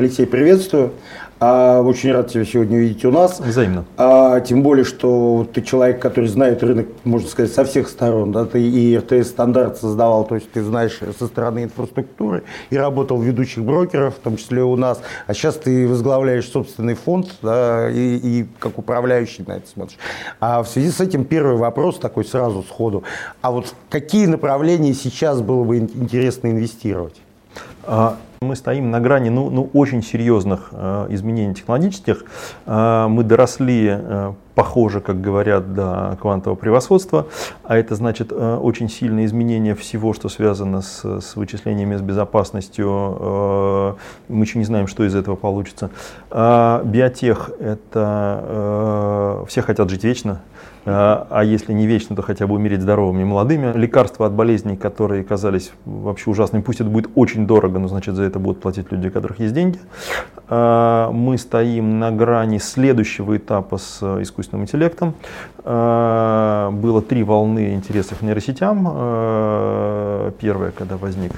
Алексей, приветствую. А, очень рад тебя сегодня увидеть у нас. Взаимно. А, тем более, что ты человек, который знает рынок, можно сказать, со всех сторон. Да? Ты и РТС-стандарт создавал, то есть ты знаешь со стороны инфраструктуры и работал в ведущих брокеров, в том числе у нас. А сейчас ты возглавляешь собственный фонд да, и, и как управляющий на это смотришь. А в связи с этим первый вопрос такой сразу сходу. А вот в какие направления сейчас было бы интересно инвестировать? А, мы стоим на грани ну, ну, очень серьезных э, изменений технологических. Э, мы доросли, э, похоже, как говорят, до квантового превосходства, а это значит э, очень сильное изменение всего, что связано с, с вычислениями, с безопасностью. Э, мы еще не знаем, что из этого получится. Э, биотех – это э, все хотят жить вечно, а, а если не вечно, то хотя бы умереть здоровыми молодыми. Лекарства от болезней, которые казались вообще ужасными, пусть это будет очень дорого, но значит за это будут платить люди, у которых есть деньги. А, мы стоим на грани следующего этапа с э, искусственным интеллектом. А, было три волны интересов к нейросетям. Первая, когда возник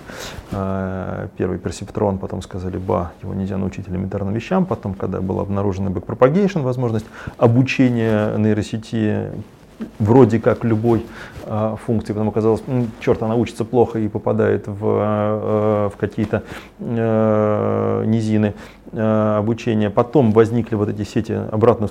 первый персептрон, потом сказали, ба, его нельзя научить элементарным вещам. Потом, когда была обнаружена backpropagation, возможность обучения нейросети вроде как любой э, функции, потом оказалось, ну, черт, она учится плохо и попадает в, э, в какие-то э, низины э, обучения. Потом возникли вот эти сети обратного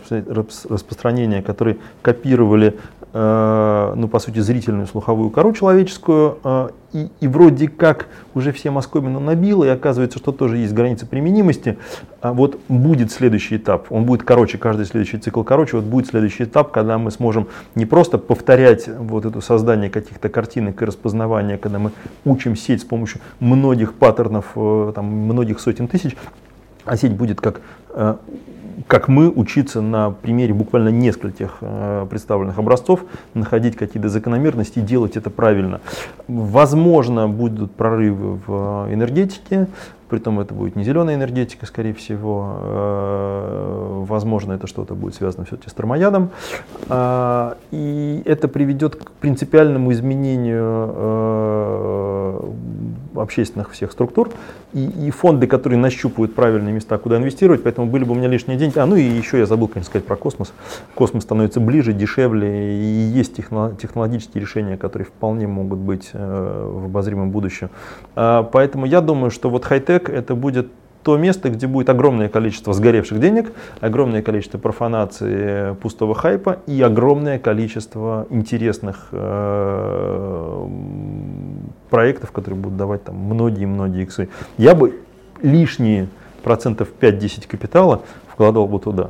распространения, которые копировали, э, ну, по сути, зрительную слуховую кору человеческую, э, и, и вроде как уже всем оскомину набило, и оказывается, что тоже есть границы применимости. А вот будет следующий этап, он будет короче, каждый следующий цикл короче, вот будет следующий этап, когда мы сможем не просто повторять вот это создание каких-то картинок и распознавания, когда мы учим сеть с помощью многих паттернов, э, там, многих сотен тысяч, а сеть будет как э, как мы, учиться на примере буквально нескольких э, представленных образцов, находить какие-то закономерности и делать это правильно. Возможно, будут прорывы в энергетике, Притом это будет не зеленая энергетика, скорее всего. Э, возможно, это что-то будет связано все-таки с термоядом. А, и это приведет к принципиальному изменению э, общественных всех структур. И, и фонды, которые нащупывают правильные места, куда инвестировать, поэтому были бы у меня лишние деньги. А, ну и еще я забыл, конечно, сказать про космос. Космос становится ближе, дешевле, и есть технологические решения, которые вполне могут быть э, в обозримом будущем. А, поэтому я думаю, что вот хай-тек АПК это будет то место, где будет огромное количество сгоревших денег, огромное количество профанации пустого хайпа и огромное количество интересных э, проектов, которые будут давать там многие-многие иксы. Я бы лишние процентов 5-10 капитала вкладывал бы туда.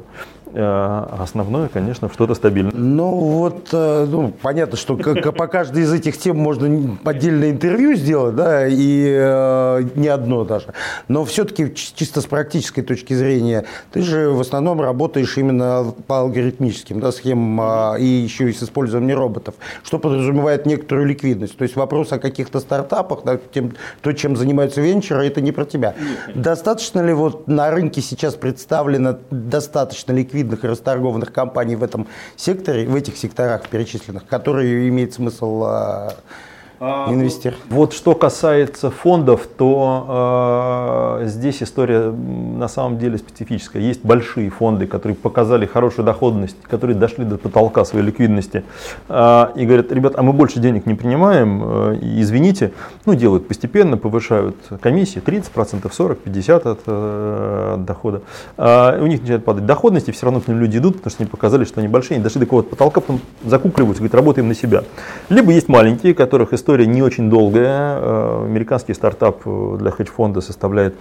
Э, основное, конечно, что-то стабильное. Ну вот, э, ну, понятно, что по каждой из этих тем можно отдельное интервью сделать, да, и э, не одно даже. Но все-таки чисто с практической точки зрения, ты же в основном работаешь именно по алгоритмическим да, схемам а, и еще и с использованием роботов, что подразумевает некоторую ликвидность. То есть вопрос о каких-то стартапах, да, тем, то, чем занимаются венчуры, это не про тебя. Достаточно ли вот на рынке сейчас представлено достаточно ликвидности? Видных и расторгованных компаний в этом секторе, в этих секторах перечисленных, которые имеет смысл а, инвестир. Вот что касается фондов, то э, здесь история на самом деле специфическая. Есть большие фонды, которые показали хорошую доходность, которые дошли до потолка своей ликвидности э, и говорят, ребят, а мы больше денег не принимаем, э, извините, ну делают постепенно, повышают комиссии 30%, 40%, 50% от, э, дохода. Э, у них начинает падать доходность, и все равно к ним люди идут, потому что они показали, что они большие, они дошли до какого-то потолка, потом закукливаются, говорят, работаем на себя. Либо есть маленькие, которых история история не очень долгая. Э, американский стартап э, для хедж-фонда составляет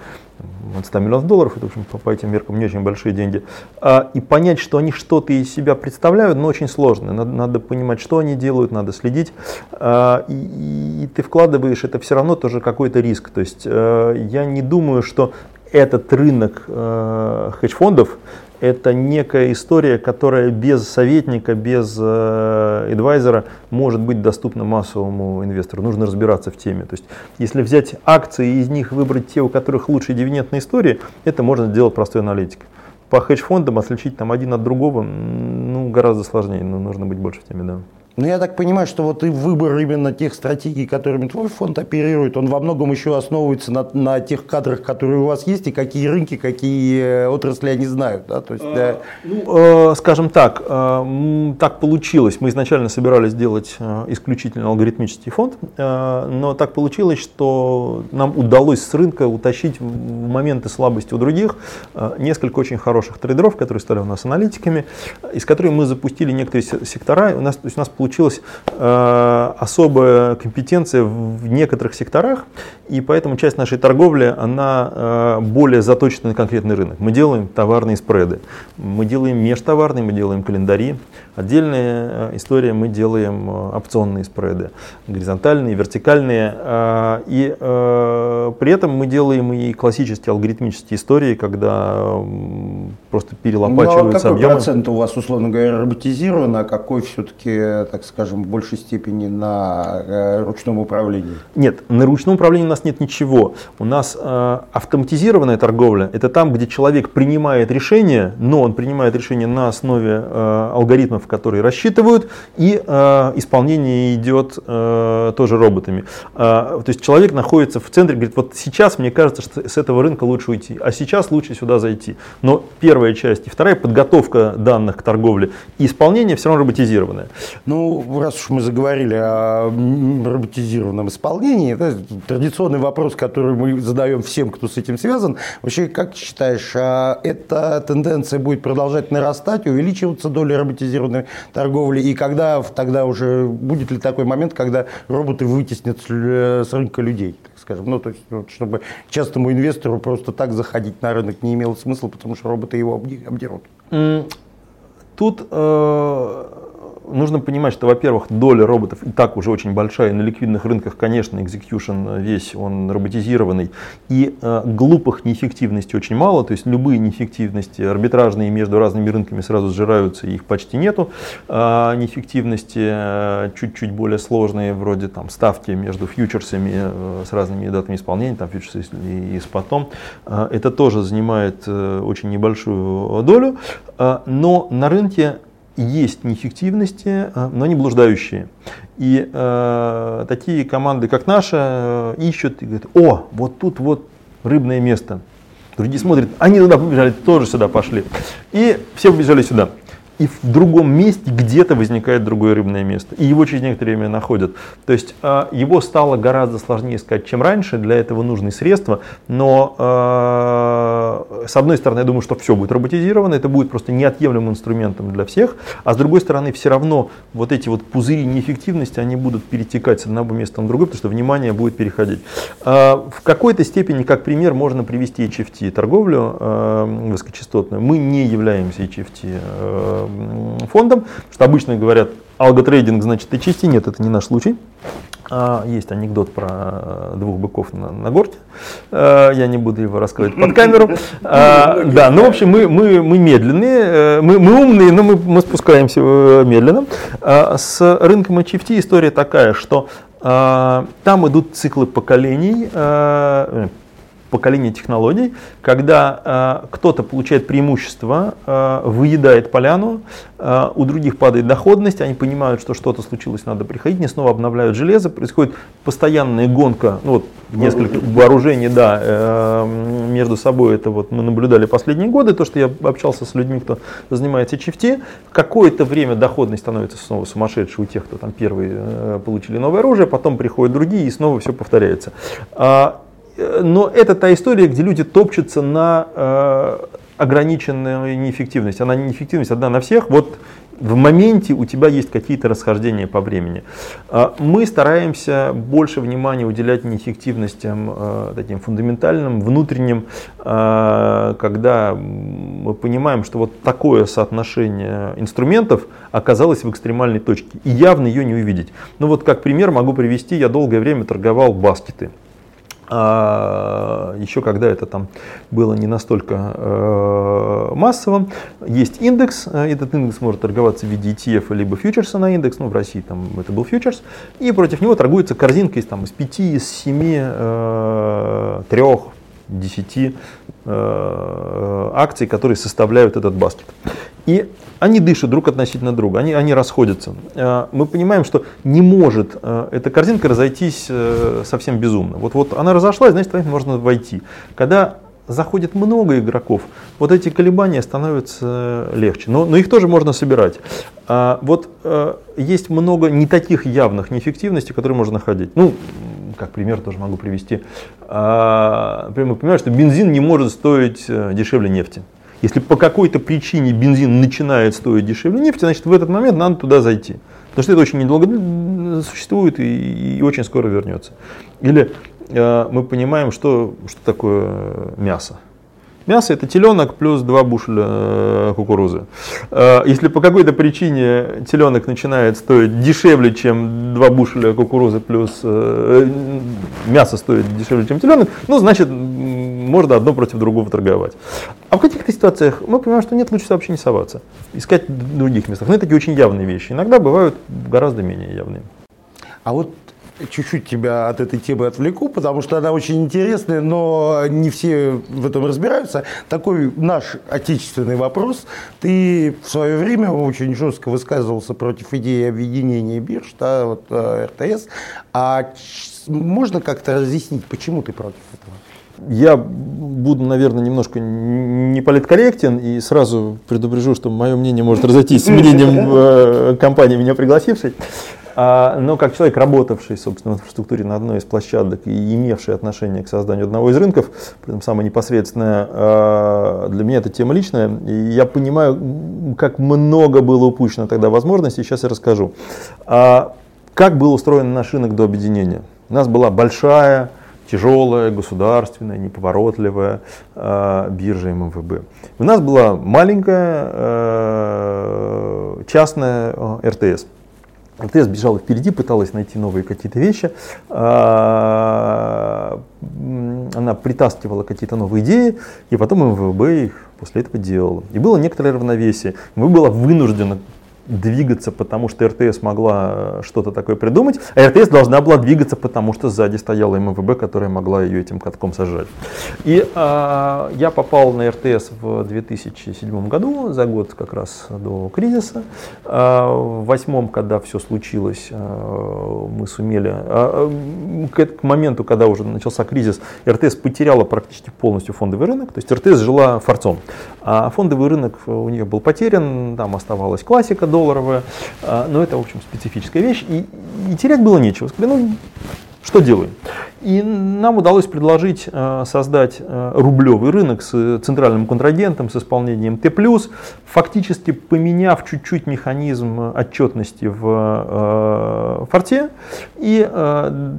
100 миллионов долларов, это, в общем, по этим меркам не очень большие деньги. А, и понять, что они что-то из себя представляют, но ну, очень сложно. Надо, надо понимать, что они делают, надо следить. А, и, и ты вкладываешь это все равно тоже какой-то риск. То есть э, я не думаю, что этот рынок хедж-фондов это некая история, которая без советника, без э, адвайзера может быть доступна массовому инвестору. Нужно разбираться в теме. То есть, если взять акции и из них выбрать те, у которых лучшие дивидендные истории, это можно сделать простой аналитикой. По хедж-фондам отличить там один от другого ну, гораздо сложнее, но нужно быть больше в теме. Да. Ну, я так понимаю, что вот и выбор именно тех стратегий, которыми твой фонд оперирует, он во многом еще основывается на, на тех кадрах, которые у вас есть, и какие рынки, какие э, отрасли они знают. Да? То есть, а, да. ну, э, скажем так, э, так получилось. Мы изначально собирались сделать э, исключительно алгоритмический фонд, э, но так получилось, что нам удалось с рынка утащить в моменты слабости у других э, несколько очень хороших трейдеров, которые стали у нас аналитиками, из которых мы запустили некоторые сектора. У нас, то есть у нас получилась э, особая компетенция в некоторых секторах, и поэтому часть нашей торговли, она э, более заточена на конкретный рынок. Мы делаем товарные спреды, мы делаем межтоварные, мы делаем календари. Отдельная э, история, мы делаем э, опционные спреды, горизонтальные, вертикальные. Э, и э, при этом мы делаем и классические алгоритмические истории, когда э, просто перелопачиваются ну, а какой объемы. процент у вас, условно говоря, роботизирован, а какой все-таки, так скажем, в большей степени на э, ручном управлении? Нет, на ручном управлении у нас нет ничего. У нас э, автоматизированная торговля – это там, где человек принимает решение, но он принимает решение на основе э, алгоритмов, которые рассчитывают, и исполнение идет тоже роботами. То есть человек находится в центре, говорит, вот сейчас мне кажется, что с этого рынка лучше уйти, а сейчас лучше сюда зайти. Но первая часть и вторая подготовка данных к торговле и исполнение все равно роботизированное. Ну, раз уж мы заговорили о роботизированном исполнении, да, традиционный вопрос, который мы задаем всем, кто с этим связан, вообще, как считаешь, а эта тенденция будет продолжать нарастать, увеличиваться доля роботизированной торговли, и когда тогда уже будет ли такой момент, когда роботы вытеснят с рынка людей? скажем. Ну, то есть, вот, чтобы частному инвестору просто так заходить на рынок не имело смысла, потому что роботы его обдерут. Тут э, нужно понимать, что, во-первых, доля роботов и так уже очень большая. На ликвидных рынках, конечно, экзекьюшн весь, он роботизированный. И э, глупых неэффективностей очень мало. То есть любые неэффективности арбитражные между разными рынками сразу сжираются, их почти нету. Э, неэффективности э, чуть-чуть более сложные, вроде там ставки между фьючерсами э, с разными датами исполнения, там фьючерсы и, и спотом. Э, это тоже занимает э, очень небольшую долю. Э, но на рынке есть неэффективности, э, но они блуждающие. И э, такие команды, как наша, э, ищут и говорят, о, вот тут вот рыбное место. Другие смотрят, они туда побежали, тоже сюда пошли. И все побежали сюда и в другом месте где-то возникает другое рыбное место. И его через некоторое время находят. То есть э, его стало гораздо сложнее искать, чем раньше. Для этого нужны средства. Но э, с одной стороны, я думаю, что все будет роботизировано. Это будет просто неотъемлемым инструментом для всех. А с другой стороны, все равно вот эти вот пузыри неэффективности, они будут перетекать с одного места на другое, потому что внимание будет переходить. Э, в какой-то степени, как пример, можно привести HFT торговлю высокочастотную. Мы не являемся HFT фондом, что обычно говорят, алготрейдинг значит и чисти, нет, это не наш случай. А, есть анекдот про двух быков на, на горте. А, я не буду его рассказывать под камеру. А, да, ну, в общем, мы, мы, мы медленные, э, мы, мы умные, но мы, мы спускаемся э, медленно. С рынком HFT история такая, что там идут циклы поколений, поколение технологий, когда э, кто-то получает преимущество, э, выедает поляну, э, у других падает доходность, они понимают, что что-то случилось, надо приходить, они снова обновляют железо, происходит постоянная гонка, ну вот несколько вооружений, да, э, между собой, это вот мы наблюдали последние годы, то, что я общался с людьми, кто занимается HFT, какое-то время доходность становится снова сумасшедшей у тех, кто там первые э, получили новое оружие, потом приходят другие и снова все повторяется. А Э, но это та история, где люди топчутся на э, ограниченную неэффективность. Она неэффективность одна на всех. Вот в моменте у тебя есть какие-то расхождения по времени. Э, мы стараемся больше внимания уделять неэффективностям э, таким фундаментальным, внутренним, когда мы понимаем, что вот такое соотношение инструментов оказалось в экстремальной точке, и явно ее не увидеть. Ну вот как пример могу привести, я долгое время торговал баскеты. А еще когда это там было не настолько э, массово, есть индекс, этот индекс может торговаться в виде ETF либо фьючерса на индекс, ну в России там это был фьючерс, и против него торгуется корзинка из, там, из 5, из 7, э, 3, 10 э, акций, которые составляют этот баскет. И они дышат друг относительно друга, они, они расходятся. Э, мы понимаем, что не может э, эта корзинка разойтись э, совсем безумно. Вот, вот она разошлась, значит, можно войти. Когда заходит много игроков, вот эти колебания становятся легче. Но, но их тоже можно собирать. А вот э, есть много не таких явных неэффективностей, которые можно находить. Ну, как пример тоже могу привести. А, например, мы понимаем, что бензин не может стоить дешевле нефти. Если по какой-то причине бензин начинает стоить дешевле нефти, значит в этот момент надо туда зайти. Потому что это очень недолго существует и, и очень скоро вернется. Или э, мы понимаем, что, что такое мясо. Мясо это теленок плюс два бушеля э, кукурузы. Э, если по какой-то причине теленок начинает стоить дешевле, чем два бушеля кукурузы плюс э, мясо стоит дешевле, чем теленок, ну значит можно одно против другого торговать. А в каких-то ситуациях мы понимаем, что нет, лучше вообще не соваться. Искать в других местах. Но это такие очень явные вещи. Иногда бывают гораздо менее явные. А вот чуть-чуть тебя от этой темы отвлеку, потому что она очень интересная, но не все в этом разбираются. Такой наш отечественный вопрос. Ты в свое время очень жестко высказывался против идеи объединения бирж, да, вот, э, РТС. А можно как-то разъяснить, почему ты против этого? Я буду, наверное, немножко не политкорректен и сразу предупрежу, что мое мнение может разойтись с мнением э, компании, меня пригласившей. А, но как человек, работавший, собственно, в инфраструктуре на одной из площадок и имевший отношение к созданию одного из рынков, при этом самое непосредственное, а, для меня эта тема личная, и я понимаю, как много было упущено тогда возможностей, сейчас я расскажу. А, как был устроен наш рынок до объединения? У нас была большая, тяжелая, государственная, неповоротливая э, биржа МВБ. У нас была маленькая э, частная э, РТС. РТС бежала впереди, пыталась найти новые какие-то вещи. Она притаскивала какие-то новые идеи, и потом МВБ их после этого делала. И было некоторое равновесие. Мы была вынуждена двигаться, потому что РТС могла э, что-то такое придумать, а РТС должна была двигаться, потому что сзади стояла МВБ, которая могла ее этим катком сажать. И а, я попал на РТС в 2007 году, за год как раз до кризиса. А, в восьмом, когда все случилось, а, мы сумели, а, к, к моменту, когда уже начался кризис, РТС потеряла практически полностью фондовый рынок, то есть РТС жила форцом, а фондовый рынок у нее был потерян, там оставалась классика, долларовая, а, но это, в общем, специфическая вещь, и, и терять было нечего. Сказали, ну, что делаем? И нам удалось предложить э, создать э, рублевый рынок с центральным контрагентом, с исполнением Т+, фактически поменяв чуть-чуть механизм отчетности в э, форте и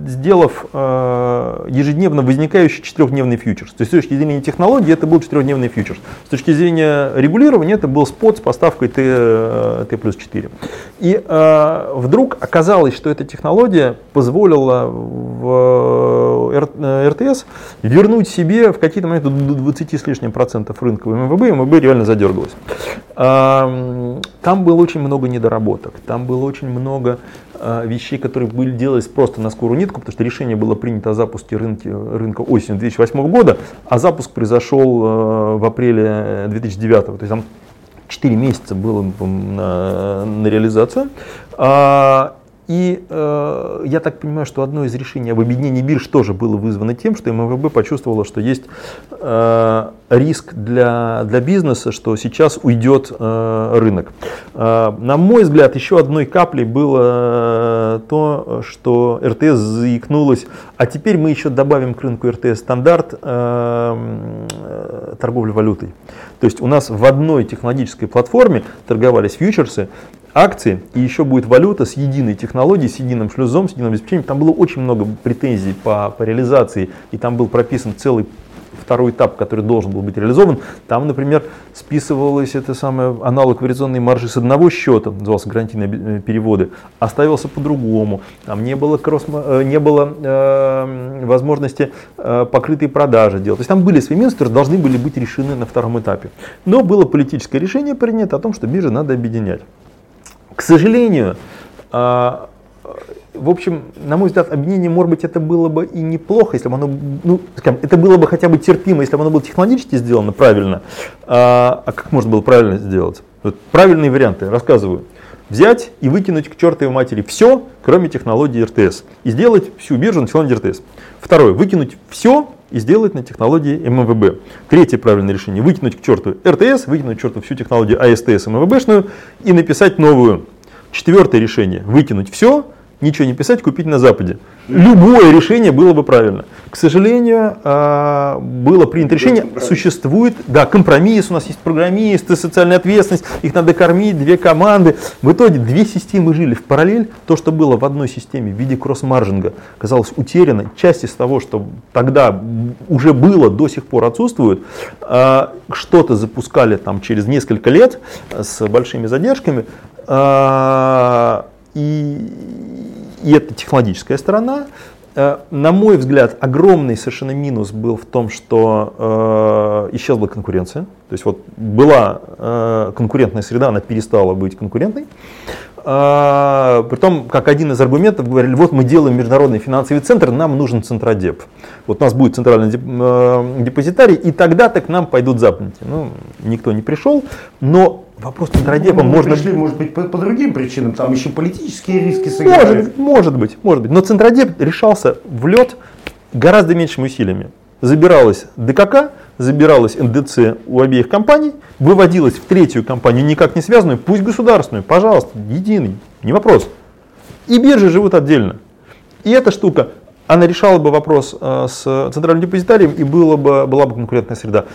сделав ежедневно возникающий четыхдневный фьючерс. То есть с точки зрения технологии это был четырехдневный фьючерс. С точки зрения регулирования это был спот с поставкой Т, Т плюс 4. И вдруг оказалось, что эта технология позволила в РТС вернуть себе в какие-то моменты до 20 с лишним процентов рынка в МВБ, МВБ реально задергалась. Там было очень много недоработок, там было очень много а, вещей, которые были делались просто на скорую нитку, потому что решение было принято о запуске рынки, рынка осенью 2008 года, а запуск произошел э, в апреле 2009. То есть там 4 месяца было на, на реализацию. А, и э, я так понимаю, что одно из решений об объединении бирж тоже было вызвано тем, что МВБ почувствовало, что есть э, риск для, для бизнеса, что сейчас уйдет э, рынок. Э, на мой взгляд, еще одной каплей было э, то, что РТС заикнулась, а теперь мы еще добавим к рынку РТС стандарт э, э, торговли валютой. То есть у нас в одной технологической платформе торговались фьючерсы, акции, и еще будет валюта с единой технологией, с единым шлюзом, с единым обеспечением. Там было очень много претензий по, по реализации, и там был прописан целый второй этап, который должен был быть реализован, там, например, списывалась это самое аналог вариационной маржи с одного счета, назывался гарантийные э, переводы, оставился по-другому, там не было, кросс, э, не было э, возможности э, покрытой продажи делать. То есть там были свои минусы, которые должны были быть решены на втором этапе. Но было политическое решение принято о том, что биржи надо объединять. К сожалению, а, в общем, на мой взгляд, объединение, может быть, это было бы и неплохо, если бы оно, ну, скажем, это было бы хотя бы терпимо, если бы оно было технологически сделано правильно. А, а как можно было правильно сделать? Вот правильные варианты, рассказываю. Взять и выкинуть к чертовой матери все, кроме технологии РТС. И сделать всю биржу на технологии РТС. Второе, выкинуть все и сделать на технологии МВБ. Третье правильное решение, выкинуть к черту РТС, выкинуть к черту всю технологию АСТС МВБшную и написать новую. Четвертое решение, выкинуть все, ничего не писать, купить на Западе. Любое решение было бы правильно. К сожалению, а, было принято решение, существует, да, компромисс, у нас есть программисты, социальная ответственность, их надо кормить, две команды. В итоге две системы жили в параллель. То, что было в одной системе в виде кросс-маржинга, казалось утеряно. Часть из того, что тогда уже было, до сих пор отсутствует. А, что-то запускали там через несколько лет с большими задержками. А, и и это технологическая сторона. Э, на мой взгляд, огромный совершенно минус был в том, что э, исчезла конкуренция. То есть вот была э, конкурентная среда, она перестала быть конкурентной. Э, притом, как один из аргументов, говорили, вот мы делаем международный финансовый центр, нам нужен центродеп. Вот у нас будет центральный э, депозитарий, и тогда так к нам пойдут западники. Ну, никто не пришел, но Вопрос центродепа ну, можно... Пришли, может быть, по, по другим причинам, там еще политические риски сыграли. Может, может быть, может быть. Но центродеп решался в лед гораздо меньшими усилиями. Забиралась ДКК, забиралась НДЦ у обеих компаний, выводилась в третью компанию, никак не связанную, пусть государственную, пожалуйста, единый, не вопрос. И биржи живут отдельно. И эта штука, она решала бы вопрос э, с центральным депозитарием и было бы, была бы конкурентная среда.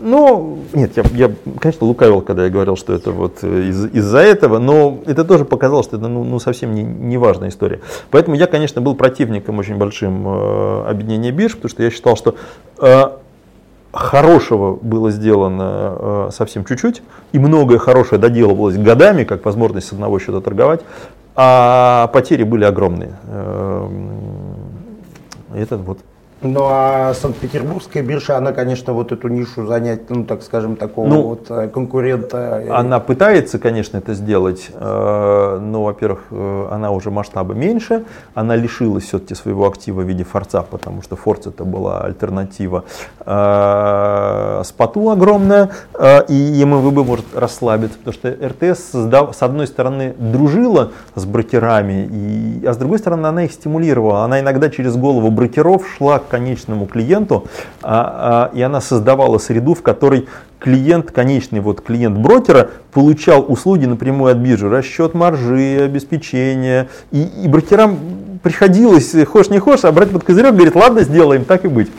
Но, нет, я, я, конечно, лукавил, когда я говорил, что это вот э, из, из-за этого, но это тоже показало, что это ну, ну, совсем не, не важная история. Поэтому я, конечно, был противником очень большим э, объединения бирж, потому что я считал, что э, хорошего было сделано э, совсем чуть-чуть, и многое хорошее доделывалось годами, как возможность с одного счета торговать, а потери были огромные. Э, это вот ну а Санкт-Петербургская биржа, она, конечно, вот эту нишу занять, ну так скажем, такого ну, вот э, конкурента. Она пытается, конечно, это сделать, э, но, во-первых, э, она уже масштаба меньше, она лишилась все-таки своего актива в виде форца, потому что форц это была альтернатива споту огромная, и МВБ может расслабиться, потому что РТС, с одной стороны, дружила с брокерами, а с другой стороны, она их стимулировала. Она иногда через голову брокеров шла к конечному клиенту, а, а, и она создавала среду, в которой клиент, конечный вот клиент брокера, получал услуги напрямую от биржи, расчет маржи, обеспечение, и, и брокерам приходилось, хочешь не хочешь, а брать под козырек, говорит, ладно, сделаем, так и быть.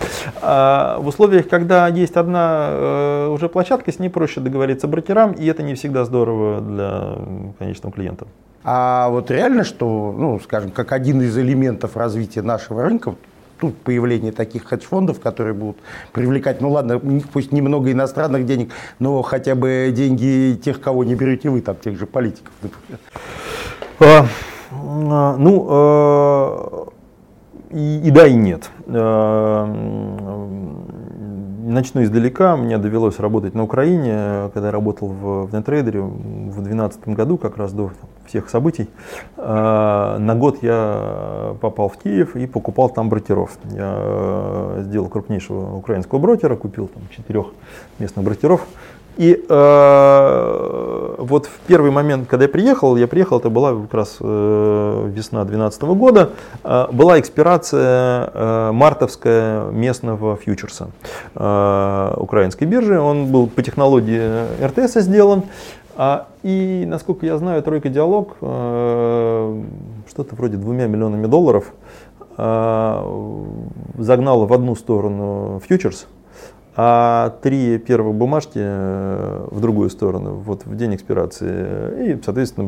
А в условиях, когда есть одна э, уже площадка, с ней проще договориться брокерам, и это не всегда здорово для конечного клиента. А вот реально, что, ну, скажем, как один из элементов развития нашего рынка, тут появление таких хедж-фондов, которые будут привлекать, ну ладно, пусть немного иностранных денег, но хотя бы деньги тех, кого не берете вы, там, тех же политиков, например. А, а, ну, а, и, и да, и нет. А, начну издалека. Мне довелось работать на Украине, когда я работал в, в NetTrader в 2012 году, как раз до всех событий. А, на год я попал в Киев и покупал там брокеров. Я э, сделал крупнейшего украинского брокера, купил там четырех местных брокеров. И э, вот в первый момент, когда я приехал, я приехал, это была как раз э, весна 2012 года, э, была экспирация э, мартовская местного фьючерса э, украинской биржи. Он был по технологии РТС сделан. А, и, насколько я знаю, Тройка Диалог э, что-то вроде двумя миллионами долларов э, загнала в одну сторону фьючерс, а три первых бумажки э, в другую сторону, вот в день экспирации. И, соответственно,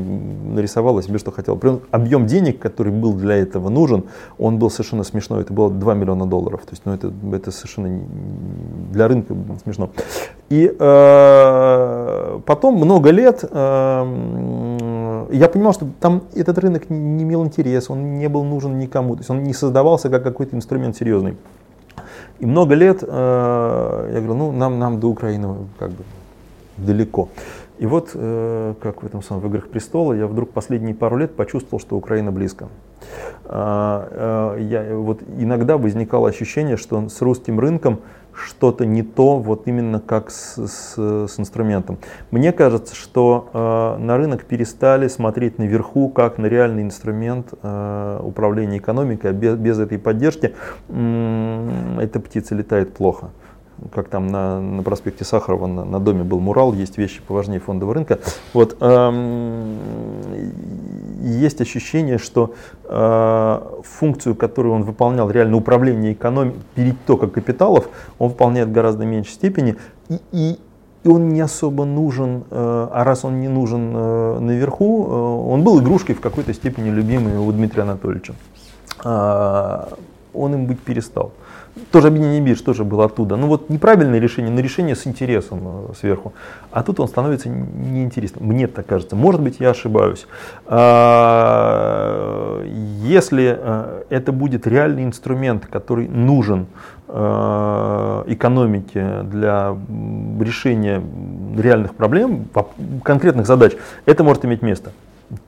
нарисовала себе, что хотел. При объем денег, который был для этого нужен, он был совершенно смешной. Это было 2 миллиона долларов. То есть, ну, это, это совершенно для рынка смешно. И э, потом много лет э, я понимал, что там этот рынок не имел интереса, он не был нужен никому. То есть он не создавался как какой-то инструмент серьезный. И много лет э, я говорю, ну нам, нам до Украины как бы далеко. И вот, э, как в этом самом в «Играх престола», я вдруг последние пару лет почувствовал, что Украина близко. Э, э, я, вот иногда возникало ощущение, что с русским рынком что-то не то, вот именно как с, с, с инструментом. Мне кажется, что э, на рынок перестали смотреть наверху, как на реальный инструмент э, управления экономикой, а без, без этой поддержки э, эта птица летает плохо как там на, на проспекте Сахарова на, на доме был мурал, есть вещи поважнее фондового рынка. Вот, эм, есть ощущение, что э, функцию, которую он выполнял, реально управление экономикой, перетока капиталов, он выполняет в гораздо меньшей степени. И, и, и он не особо нужен, э, а раз он не нужен э, наверху, э, он был игрушкой в какой-то степени любимой у Дмитрия Анатольевича. Э, он им быть перестал тоже объединение бирж тоже было оттуда. Ну вот неправильное решение, но решение с интересом э, сверху. А тут он становится неинтересным. Мне так кажется. Может быть, я ошибаюсь. А, если э, это будет реальный инструмент, который нужен э, экономике для решения реальных проблем, конкретных задач, это может иметь место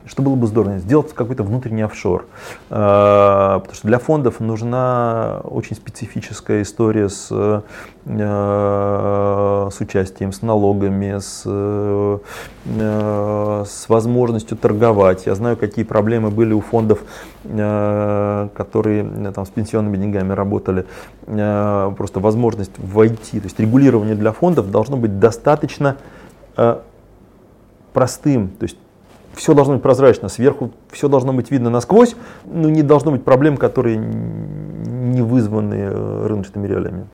что было бы здорово, сделать какой-то внутренний офшор. А, потому что для фондов нужна очень специфическая история с, э, с участием, с налогами, с, э, с возможностью торговать. Я знаю, какие проблемы были у фондов, э, которые там, с пенсионными деньгами работали. Просто возможность войти. То есть регулирование для фондов должно быть достаточно простым. То есть все должно быть прозрачно, сверху все должно быть видно насквозь, но не должно быть проблем, которые не вызваны э, рыночными реалиями.